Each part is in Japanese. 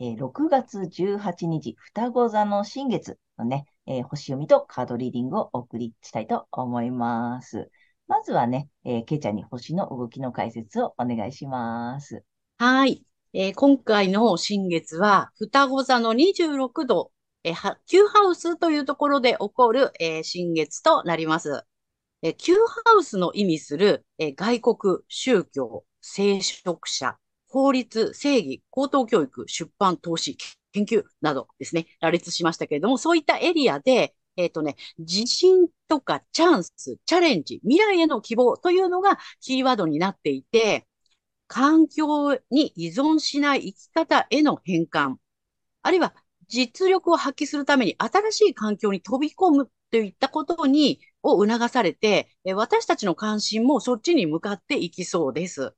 えー、6月18日、双子座の新月のね、えー、星読みとカードリーディングをお送りしたいと思います。まずはね、えー、けいちゃんに星の動きの解説をお願いします。はい。えー、今回の新月は、双子座の26度えー、Q ハウスというところで起こる、えー、新月となります。えー、Q ハウスの意味する、えー、外国、宗教、聖職者、法律、正義、高等教育、出版、投資、研究などですね、羅列しましたけれども、そういったエリアで、えっ、ー、とね、自信とかチャンス、チャレンジ、未来への希望というのがキーワードになっていて、環境に依存しない生き方への変換、あるいは実力を発揮するために新しい環境に飛び込むといったことに、を促されて、私たちの関心もそっちに向かっていきそうです。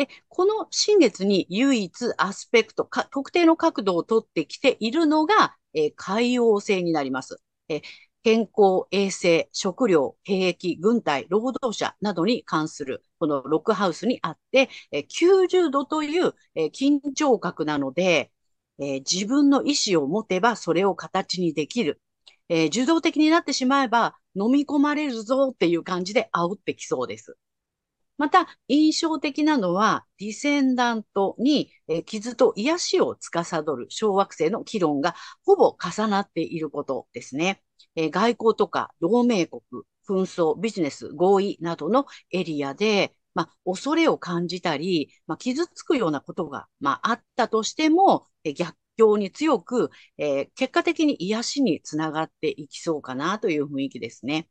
で、この新月に唯一アスペクト、か特定の角度をとってきているのが、えー、海洋星になります。え健康、衛生、食料、兵役、軍隊、労働者などに関する、このロックハウスにあって、え90度という、え緊張角なので、え、自分の意思を持てばそれを形にできる。え、受動的になってしまえば飲み込まれるぞっていう感じで煽ってきそうです。また、印象的なのは、ディセンダントに、え、傷と癒しを司る小惑星の議論がほぼ重なっていることですね。え、外交とか同盟国、紛争、ビジネス、合意などのエリアで、まあ、恐れを感じたり、まあ、傷つくようなことが、まあ、あったとしても、え逆境に強く、えー、結果的に癒しにつながっていきそうかなという雰囲気ですね。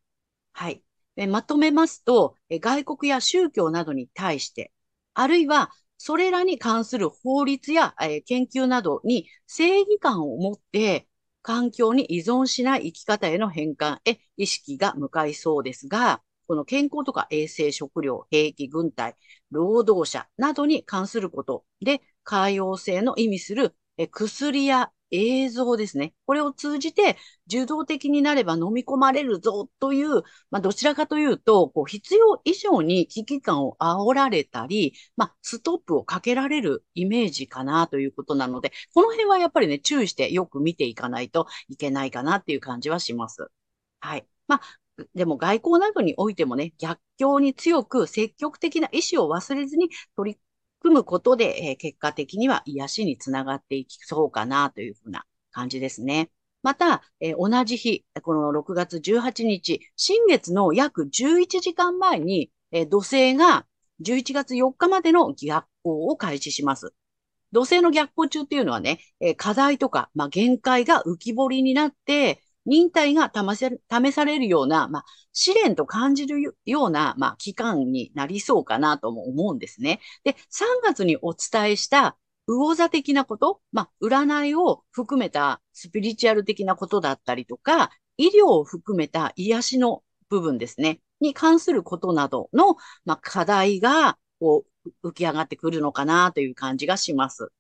はい。えまとめますと、え外国や宗教などに対して、あるいはそれらに関する法律や、え研究などに正義感を持って、環境に依存しない生き方への変換へ意識が向かいそうですが、この健康とか衛生、食料、兵役、軍隊、労働者などに関することで、海洋性の意味する薬や映像ですね。これを通じて受動的になれば飲み込まれるぞという、まあ、どちらかというと、こう必要以上に危機感を煽られたり、まあ、ストップをかけられるイメージかなということなので、この辺はやっぱりね、注意してよく見ていかないといけないかなっていう感じはします。はい。まあ、でも外交などにおいてもね、逆境に強く積極的な意思を忘れずに取り組むことで、え、結果的には癒しにつながっていきそうかなというふうな感じですね。また、え、同じ日、この6月18日、新月の約11時間前に、え、土星が11月4日までの逆行を開始します。土星の逆行中っていうのはね、え、課題とか、まあ、限界が浮き彫りになって、忍耐が試されるような、まあ、試練と感じるような、まあ、期間になりそうかなとも思うんですね。で、3月にお伝えした魚座的なこと、まあ、占いを含めたスピリチュアル的なことだったりとか、医療を含めた癒しの部分ですね、に関することなどの、まあ、課題が、こう、浮き上がってくるのかなという感じがします。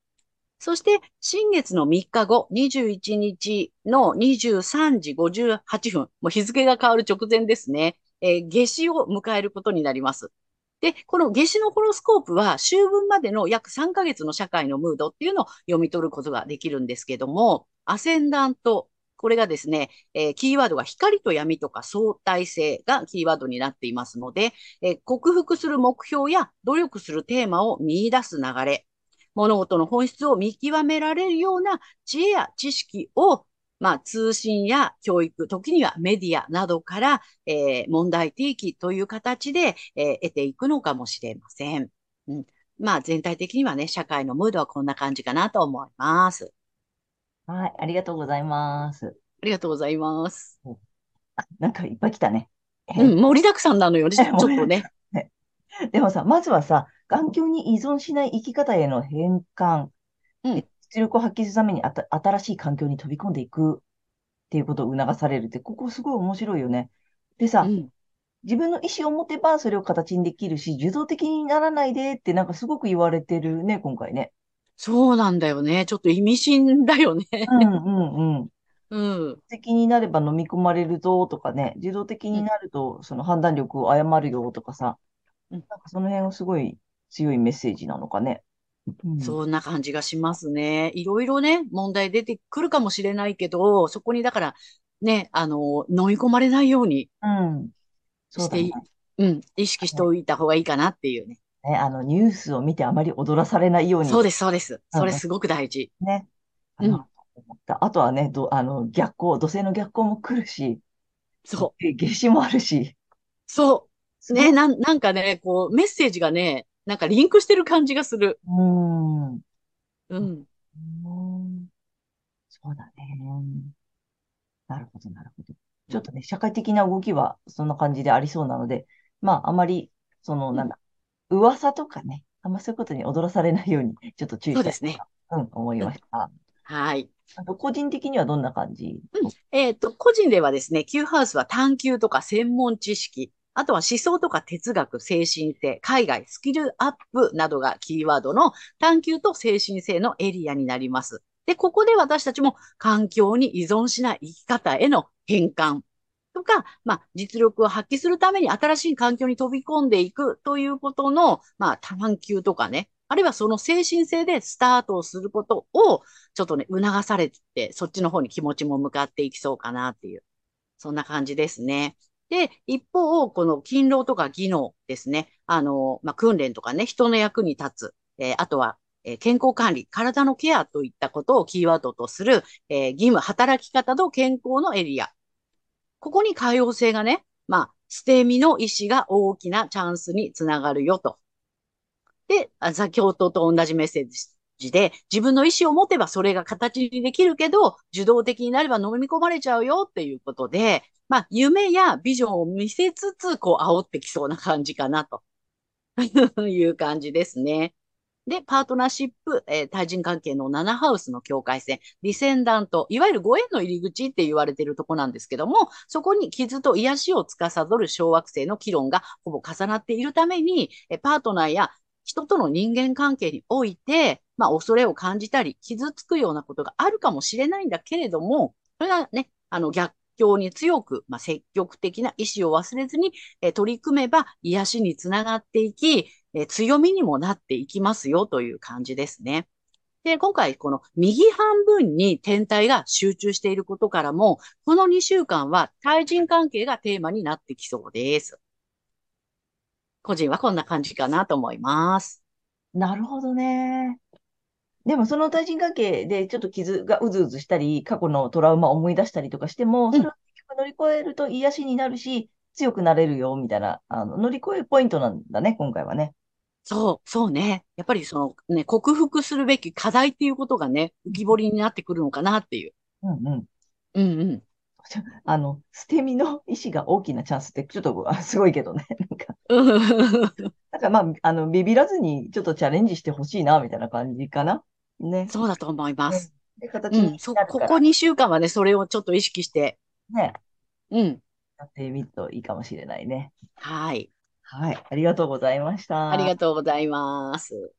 そして、新月の3日後、21日の23時58分、もう日付が変わる直前ですね、えー、夏至を迎えることになります。で、この夏至のホロスコープは、秋分までの約3ヶ月の社会のムードっていうのを読み取ることができるんですけども、アセンダント、これがですね、えー、キーワードが光と闇とか相対性がキーワードになっていますので、えー、克服する目標や努力するテーマを見出す流れ、物事の本質を見極められるような知恵や知識をまあ、通信や教育、時にはメディアなどから、えー、問題提起という形で、えー、得ていくのかもしれません。うん、まあ、全体的にはね、社会のムードはこんな感じかなと思います。はい、ありがとうございます。ありがとうございます。あ、なんかいっぱい来たね。うん、盛りだくさんなのよ ね、ちょっとね。でもさ、まずはさ、環境に依存しない生き方への変換、うん、出力を発揮するためにあた新しい環境に飛び込んでいくっていうことを促されるって、ここすごい面白いよね。でさ、うん、自分の意思を持てばそれを形にできるし、受動的にならないでってなんかすごく言われてるね、今回ね。そうなんだよね。ちょっと意味深だよね。うんうんうん。うん。的になれば飲み込まれるぞとかね、自動的になるとその判断力を誤るよとかさ、うん、なんかその辺はすごい強いメッセージなのかね。うん、そんな感じがしますね。いろいろね、問題出てくるかもしれないけど、そこにだからね、あの、飲み込まれないようにして、うん、ね、うん、意識しておいた方がいいかなっていうね。ね、あの、ニュースを見てあまり踊らされないように。そうです、そうです。それすごく大事。ね。うん。あとはね、ど、あの、逆光、土星の逆光も来るし、そう。夏至もあるし。そう。ね、なん、なんかね、こう、メッセージがね、なんかリンクしてる感じがする。うん。うん。うん。そうだね。なるほど、なるほど。ちょっとね、社会的な動きはそんな感じでありそうなので、まあ、あまり、その、なんだ、噂とかね、あんまそういうことに踊らされないように、ちょっと注意したいそうですね。うん、思いました。はい。あと、個人的にはどんな感じ？うん。えっ、と、個人ではですね、Q ハウスは探求とか専門知識、あとは思想とか哲学、精神性、海外、スキルアップなどがキーワードの探求と精神性のエリアになります。で、ここで私たちも環境に依存しない生き方への変換とか、まあ、実力を発揮するために新しい環境に飛び込んでいくということの、まあ、探求とかね、あるいはその精神性でスタートをすることを、ちょっとね、促されて、そっちの方に気持ちも向かっていきそうかなっていう、そんな感じですね。で、一方、この勤労とか技能ですね。あの、まあ、訓練とかね、人の役に立つ。えー、あとは、えー、健康管理、体のケアといったことをキーワードとする、えー、義務、働き方と健康のエリア。ここに可用性がね、まあ、捨て身の意思が大きなチャンスにつながるよと。で、先ほどと同じメッセージで、自分の意思を持てばそれが形にできるけど、受動的になれば飲み込まれちゃうよっていうことで、まあ、夢やビジョンを見せつつ、こう、煽ってきそうな感じかなと いう感じですね。で、パートナーシップ、えー、対人関係の7ハウスの境界線、ディセンダント、いわゆるご縁の入り口って言われているとこなんですけども、そこに傷と癒しを司る小惑星の議論がほぼ重なっているために、えパートナーや人との人間関係において、まあ、恐れを感じたり、傷つくようなことがあるかもしれないんだけれども、それがね、あの、逆境に強く、まあ、積極的な意志を忘れずに、え取り組めば癒しにつながっていき、え強みにもなっていきますよという感じですね。で、今回この右半分に天体が集中していることからも、この2週間は対人関係がテーマになってきそうです。個人はこんな感じかなと思います。なるほどね。でもその対人関係でちょっと傷がうずうずしたり、過去のトラウマを思い出したりとかしても、それを乗り越えると癒しになるし、強くなれるよ、みたいな、あの、乗り越えるポイントなんだね、今回はね。そう、そうね。やっぱりそのね、克服するべき課題っていうことがね、浮き彫りになってくるのかなっていう。うんうん。うんうん。あの、捨て身の意志が大きなチャンスって、ちょっとすごいけどね。なんか、なんかまあ、あの、ビビらずにちょっとチャレンジしてほしいな、みたいな感じかな。ね。そうだと思います。ね、で、形にうここ2週間はね、それをちょっと意識して。ね。うん。やってみるといいかもしれないね。はい。はい。ありがとうございました。ありがとうございます。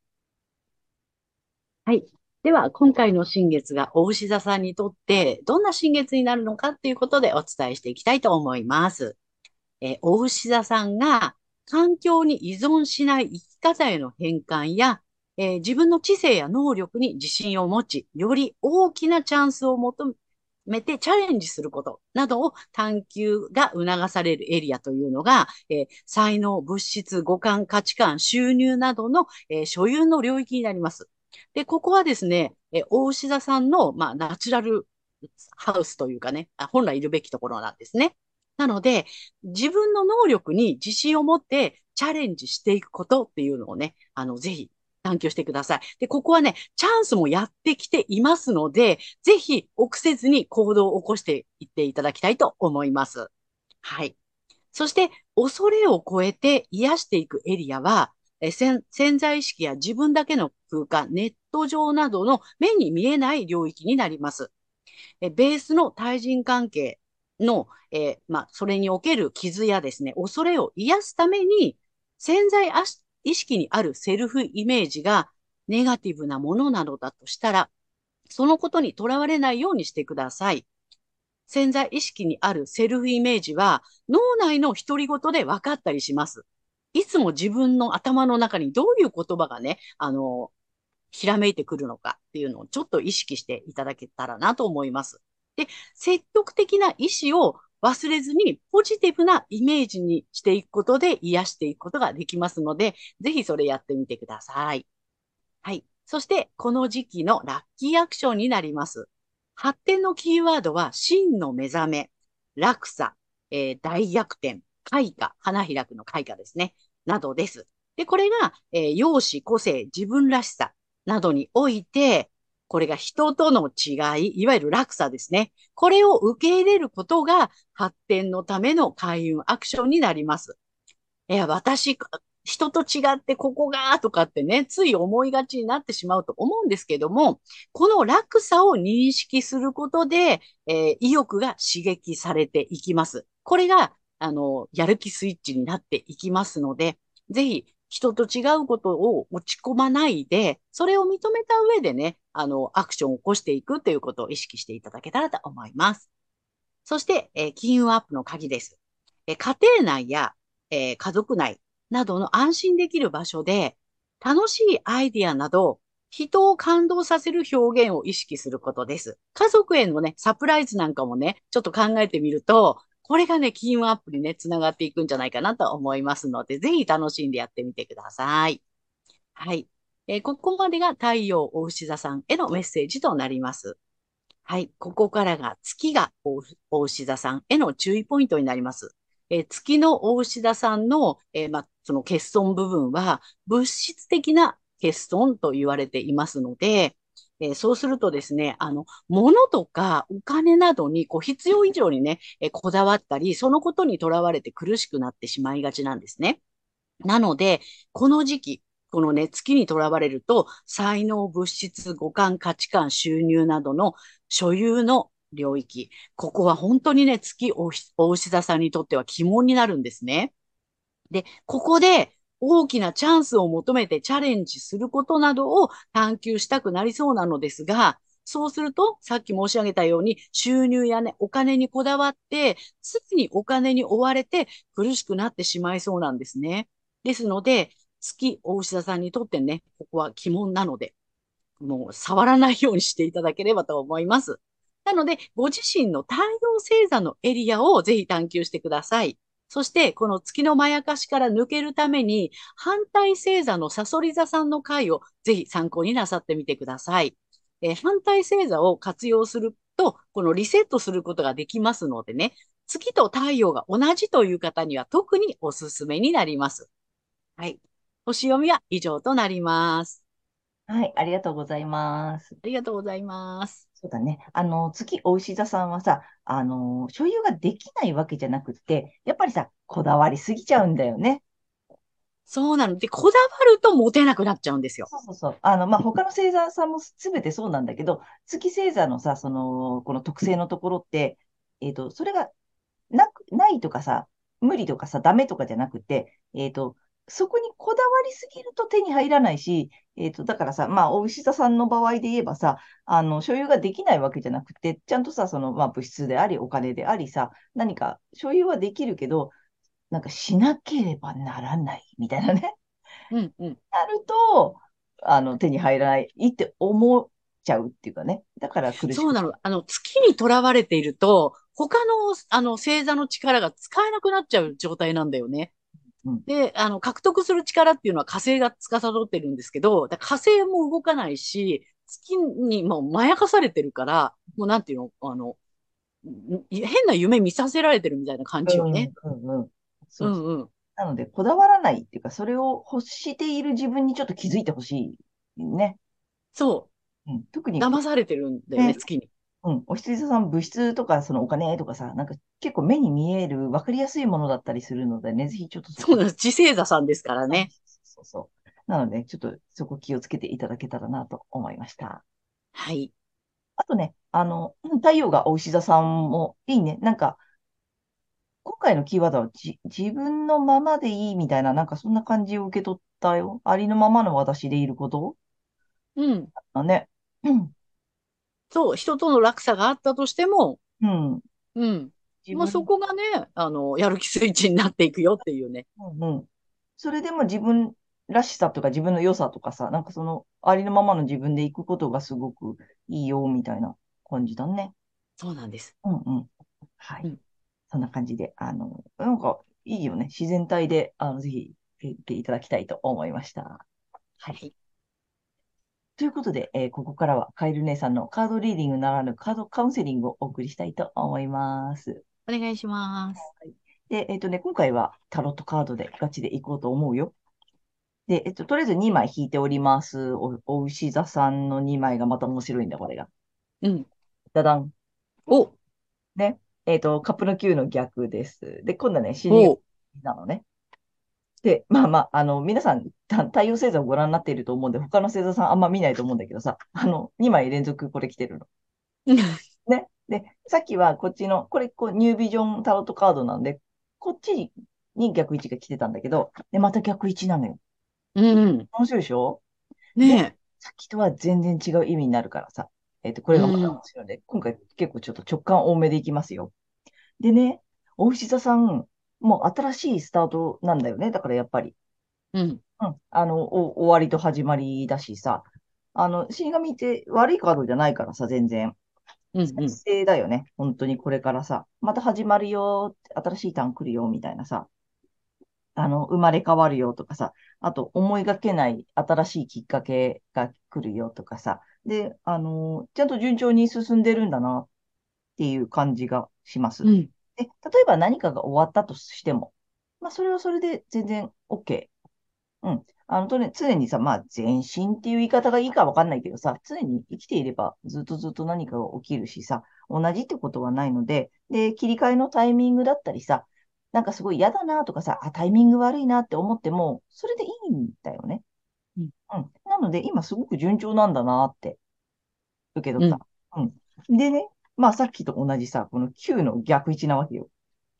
はい。では、今回の新月が大牛座さんにとって、どんな新月になるのかっていうことでお伝えしていきたいと思います。えー、大牛座さんが環境に依存しない生き方への変換や、えー、自分の知性や能力に自信を持ち、より大きなチャンスを求めてチャレンジすることなどを探求が促されるエリアというのが、えー、才能、物質、五感、価値観、収入などの、えー、所有の領域になります。で、ここはですね、えー、大志田さんの、まあ、ナチュラルハウスというかね、本来いるべきところなんですね。なので、自分の能力に自信を持ってチャレンジしていくことっていうのをね、あの、ぜひ探求してください。で、ここはね、チャンスもやってきていますので、ぜひ臆せずに行動を起こしていっていただきたいと思います。はい。そして、恐れを超えて癒していくエリアは、え潜在意識や自分だけの空間、ネット上などの目に見えない領域になります。えベースの対人関係の、え、まあ、それにおける傷やですね、恐れを癒すために、潜在意識にあるセルフイメージがネガティブなものなのだとしたら、そのことにとらわれないようにしてください。潜在意識にあるセルフイメージは脳内の独り言で分かったりします。いつも自分の頭の中にどういう言葉がね、あの、ひらめいてくるのかっていうのをちょっと意識していただけたらなと思います。で、積極的な意思を忘れずにポジティブなイメージにしていくことで癒していくことができますので、ぜひそれやってみてください。はい。そして、この時期のラッキーアクションになります。発展のキーワードは、真の目覚め、落差、えー、大逆転、開花、花開くの開花ですね、などです。で、これが、えー、容姿、個性、自分らしさなどにおいて、これが人との違い、いわゆる落差ですね。これを受け入れることが発展のための開運アクションになります。いや、私、人と違ってここがとかってね、つい思いがちになってしまうと思うんですけども、この落差を認識することで、えー、意欲が刺激されていきます。これが、あの、やる気スイッチになっていきますので、ぜひ人と違うことを落ち込まないで、それを認めた上でね、あの、アクションを起こしていくということを意識していただけたらと思います。そして、えー、金運アップの鍵です。えー、家庭内や、えー、家族内などの安心できる場所で、楽しいアイディアなど、人を感動させる表現を意識することです。家族へのね、サプライズなんかもね、ちょっと考えてみると、これがね、金運アップにね、つながっていくんじゃないかなと思いますので、ぜひ楽しんでやってみてください。はい。えー、ここまでが太陽大牛座さんへのメッセージとなります。はい。ここからが月が大牛座さんへの注意ポイントになります。えー、月の大牛座さんの、えー、ま、その欠損部分は物質的な欠損と言われていますので、えー、そうするとですね、あの、物とかお金などにこう必要以上にね、えー、こだわったり、そのことにとらわれて苦しくなってしまいがちなんですね。なので、この時期、このね、月にとらわれると、才能、物質、五感、価値観、収入などの所有の領域。ここは本当にね、月お牛座さんにとっては鬼門になるんですね。で、ここで大きなチャンスを求めてチャレンジすることなどを探求したくなりそうなのですが、そうすると、さっき申し上げたように、収入やね、お金にこだわって、すぐにお金に追われて苦しくなってしまいそうなんですね。ですので、月大牛座さんにとってね、ここは鬼門なので、もう触らないようにしていただければと思います。なので、ご自身の太陽星座のエリアをぜひ探求してください。そして、この月のまやかしから抜けるために、反対星座のサソリ座さんの回をぜひ参考になさってみてください。えー、反対星座を活用すると、このリセットすることができますのでね、月と太陽が同じという方には特におすすめになります。はい。星読みは以上となります。はい、ありがとうございます。ありがとうございます。そうだね。あの、月お牛座さんはさ、あの、所有ができないわけじゃなくて、やっぱりさ、こだわりすぎちゃうんだよね。そうなの。で、こだわるとモテなくなっちゃうんですよ。そうそうそう。あの、まあ、他の星座さんもすべてそうなんだけど、月星座のさ、その、この特性のところって、えっ、ー、と、それがなく、ないとかさ、無理とかさ、ダメとかじゃなくて、えっ、ー、と、そこにこだわりすぎると手に入らないし、えっ、ー、と、だからさ、まあ、お牛座さんの場合で言えばさ、あの、所有ができないわけじゃなくて、ちゃんとさ、その、まあ、物質であり、お金でありさ、何か所有はできるけど、なんかしなければならないみたいなね。うんうん。なると、あの、手に入らないって思っちゃうっていうかね。だから苦しい。そうなの。あの、月にとらわれていると、他の、あの、星座の力が使えなくなっちゃう状態なんだよね。で、あの、獲得する力っていうのは火星が司ってるんですけど、火星も動かないし、月にもうまやかされてるから、もうなんていうの、あの、ん変な夢見させられてるみたいな感じよね。うんうんうん。うそうそうんうん。なので、こだわらないっていうか、それを欲している自分にちょっと気づいてほしい。ね。そうん、特う。に、騙されてるんだよね、ね月に。うん、お羊座さん、物質とか、そのお金とかさ、なんか結構目に見える、わかりやすいものだったりするのでね、ぜひちょっとそうです。地星座さんですからね。そうそう。なので、ちょっとそこ気をつけていただけたらなと思いました。はい。あとね、あの、うん太陽がお牛座さんもいいね。なんか、今回のキーワードはじ、自分のままでいいみたいな、なんかそんな感じを受け取ったよ。ありのままの私でいることうん。だね。うん。そう、人との落差があったとしても、うん。うん。まあそこがね、あの、やる気スイッチになっていくよっていうね。うんうん。それでも自分らしさとか自分の良さとかさ、なんかそのありのままの自分でいくことがすごくいいよ、みたいな感じだね。そうなんです。うんうん。はい。うんそんな感じで、あの、なんかいいよね。自然体で、あの、ぜひ、言っていただきたいと思いました。ははいい。ということで、えーここからはカエル姉さんのカードリーディングならぬカードカウンセリングをお送りしたいと思います。お願いします。で、えっとね、今回はタロットカードでガチでいこうと思うよ。で、えっと、とりあえず2枚引いております。お、お牛座さんの2枚がまた面白いんだ、これが。うん。ダダン。お、ね。えっと、カップの9の逆です。で、今度はね、死神お、なのね。で、まあまあ、あの、皆さん、た太陽星座をご覧になっていると思うんで、他の星座さんあんま見ないと思うんだけどさ、あの、2枚連続これ来てるの。ね。で、さっきはこっちの、これ、こう、ニュービジョンタロットカードなんで、こっちに逆位置が来てたんだけど、で、また逆位置なのよ。うん。面白いでしょ？ねさっきとは全然違う意味になるからさ。えっと、これがまた面白いので、今回結構ちょっと直感多めでいきますよ。でね、お牛座さん、もう新しいスタートなんだよね。だからやっぱり。え。うん。うん。あの、お終わりと始まりだしさ。あの、死神って悪いカードじゃないからさ、全然。うん。うん再。生だよね。本当にこれからさ。また始まるよ。新しいターン来るよ。みたいなさ。あの、生まれ変わるよとかさ。あと、思いがけない新しいきっかけが来るよとかさ。で、あの、ちゃんと順調に進んでるんだなっていう感じがします。うん。で、例えば何かが終わったとしても、まあ、それはそれで全然 OK。うん。あの、とね、常にさ、まあ、前進っていう言い方がいいかわかんないけどさ、常に生きていればずっとずっと何かが起きるしさ、同じってことはないので、で、切り替えのタイミングだったりさ、なんかすごい嫌だなとかさ、あ、タイミング悪いなって思っても、それでいいんだよね。うん。うん。なので、今すごく順調なんだなって、受け取った。うん。でね、まあさっきと同じさ、この9の逆位置なわけよ。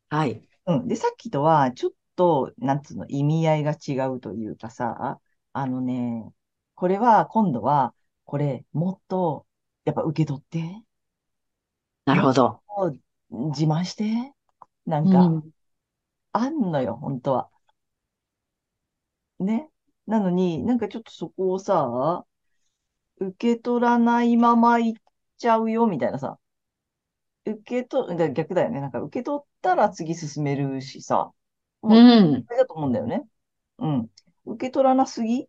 はい。うん。で、さっきとは、ちょっと、なんつうの、意味合いが違うというかさ、あのね、これは、今度は、これ、もっと、やっぱ受け取って、なるほど。自慢して、なんか、うん。あんのよ、本当は。ね。なのに、なんかちょっとそこをさ、受け取らないまま行っちゃうよ、みたいなさ。受け取、だから逆だよね。なんか受け取ったら次進めるしさ。もううん。それだと思うんだよね。うん。受け取らなすぎ？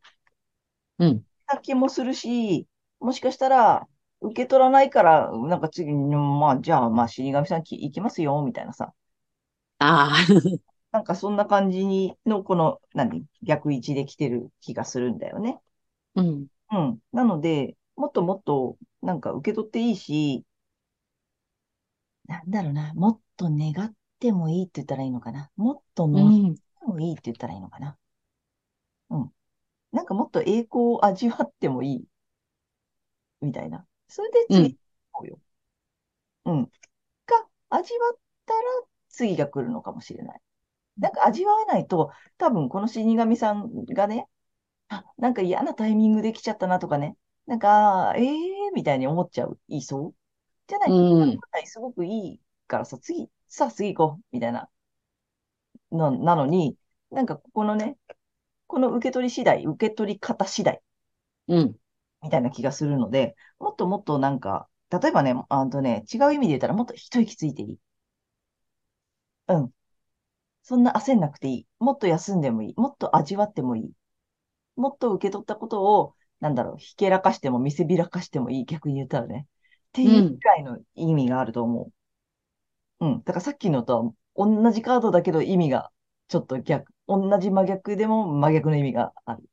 うん。な気もするし、もしかしたら、受け取らないから、なんか次に、まあ、じゃあ、まあ、死神さんき行きますよ、みたいなさ。ああ。なんかそんな感じにの、この、何？逆位置で来てる気がするんだよね。うん。うん。なので、もっともっと、なんか受け取っていいし、なんだろうな、もっと願ってもいいって言ったらいいのかな。もっとう望んん。でもいいって言ったらいいのかな。うん。なんかもっと栄光を味わってもいい。みたいな。それでうん次、行こうよ。うん。が、味わったら次が来るのかもしれない。なんか味わわないと、多分この死神さんがね、あ、なんか嫌なタイミングで来ちゃったなとかね、なんか、ええー、みたいに思っちゃう、いいそうじゃない、うん。すごくいいからさ、次、さあ次行こう、みたいな、の、なのに、なんかここのね、この受け取り次第、受け取り方次第、うん。みたいな気がするので、もっともっとなんか、例えばね、あとね、違う意味で言ったらもっと一息ついていい。うん。そんな焦んなくていい。もっと休んでもいい。もっと味わってもいい。もっと受け取ったことを、なんだろう、ひけらかしても見せびらかしてもいい、逆に言ったらね。ってういうんぐ。らいの意味があると思う。うん。だからさっきのとは同じカードだけど意味がちょっと逆、同じ真逆でも真逆の意味がある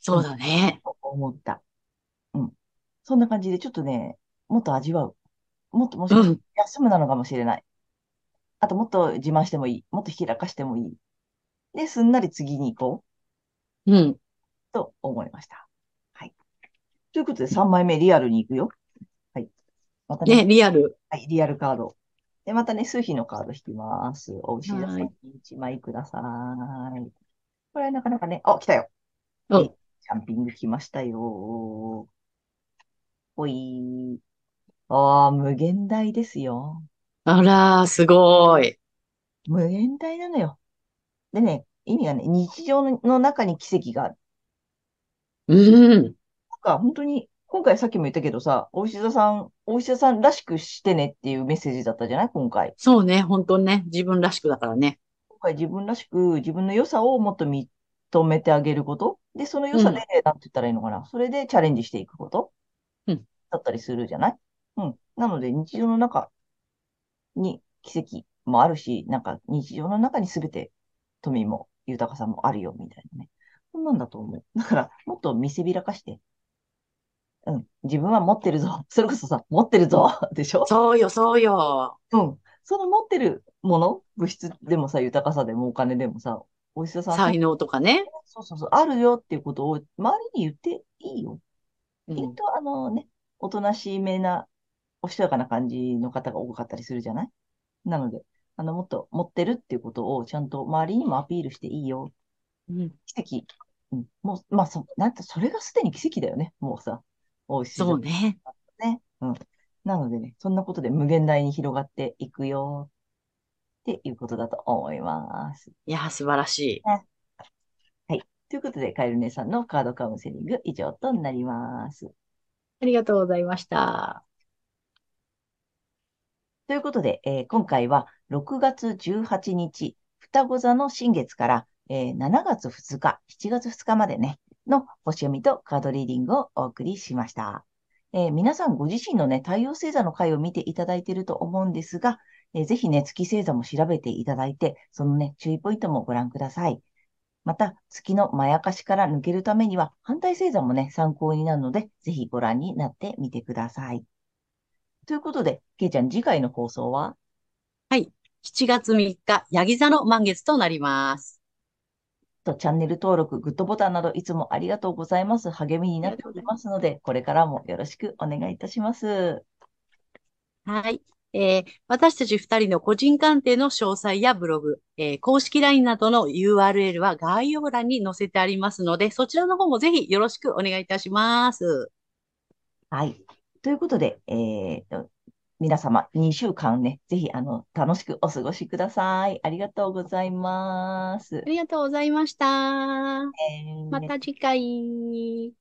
そうだね。と思った。うん。そんな感じでちょっとね、もっと味わう。もっともしかし。休むなのかもしれない。あともっと自慢してもいい。もっとひけらかしてもいい。で、すんなり次に行こううん。と思いました。はい。ということで3枚目リアルに行くよ。はい。またね、ね、リアル。はい、リアルカード。で、またね、数比のカード引きます。お牛座さんはいに1枚ください。これなかなかね、あ、来たよ。うんえジャンピング来ましたよ。ほい。ああ、無限大ですよ。あらー、すごい。無限大なのよ。でね、意味がね、日常の中に奇跡がある。うん。なんか、本当に、今回さっきも言ったけどさ、お牛座さん、お牛座さんらしくしてねっていうメッセージだったじゃない？今回。そうね、本当にね、自分らしくだからね。今回自分らしく、自分の良さをもっと認めてあげること？で、その良さで、なんて言ったらいいのかな？それでチャレンジしていくこと？うんだったりするじゃない？うん。なので、日常の中に奇跡もあるし、なんか日常の中に全て富も豊かさもあるよ、みたいなね。そんなんだと思う。だから、もっと見せびらかして。うん。自分は持ってるぞ。それこそさ、持ってるぞ。でしょ？そうよ、そうよ。うん。その持ってるもの、物質でもさ、豊かさでもお金でもさ、お医者さん、才能とかね。そうそうそう、あるよっていうことを周りに言っていいよ。うん。意外とあのね、おとなしめな、おしとやかな感じの方が多かったりするじゃない？なので、あの、もっと持ってるっていうことをちゃんと周りにもアピールしていいよ。うん奇跡。うん。もう、まあ、そ、なんて、それがすでに奇跡だよね。もうさ、おいしいそうね。ね。うん。なのでね、そんなことで無限大に広がっていくよ。っていうことだと思います。いや、素晴らしい。はい。ということで、カエル姉さんのカードカウンセリング以上となります。ありがとうございました。ということで、えー今回は6月18日、双子座の新月から、えー7月2日、7月2日までね、の星読みとカードリーディングをお送りしました。えー皆さんご自身のね、太陽星座の回を見ていただいていると思うんですが、えーぜひね、月星座も調べていただいて、そのね、注意ポイントもご覧ください。また、月のまやかしから抜けるためには、反対星座もね、参考になるので、ぜひご覧になってみてください。ということで、けいちゃん、次回の放送は？はい。7月3日、ヤギ座の満月となります。とチャンネル登録、グッドボタンなどいつもありがとうございます。励みになっておりますので、これからもよろしくお願いいたします。はい。えー私たち2人の個人鑑定の詳細やブログ、えー公式 LINE などの URL は概要欄に載せてありますので、そちらの方もぜひよろしくお願いいたします。はい。ということで、えーと、皆様、2週間ね、ぜひ、あの、楽しくお過ごしください。ありがとうございますあ。りがとうございました。えーまた次回。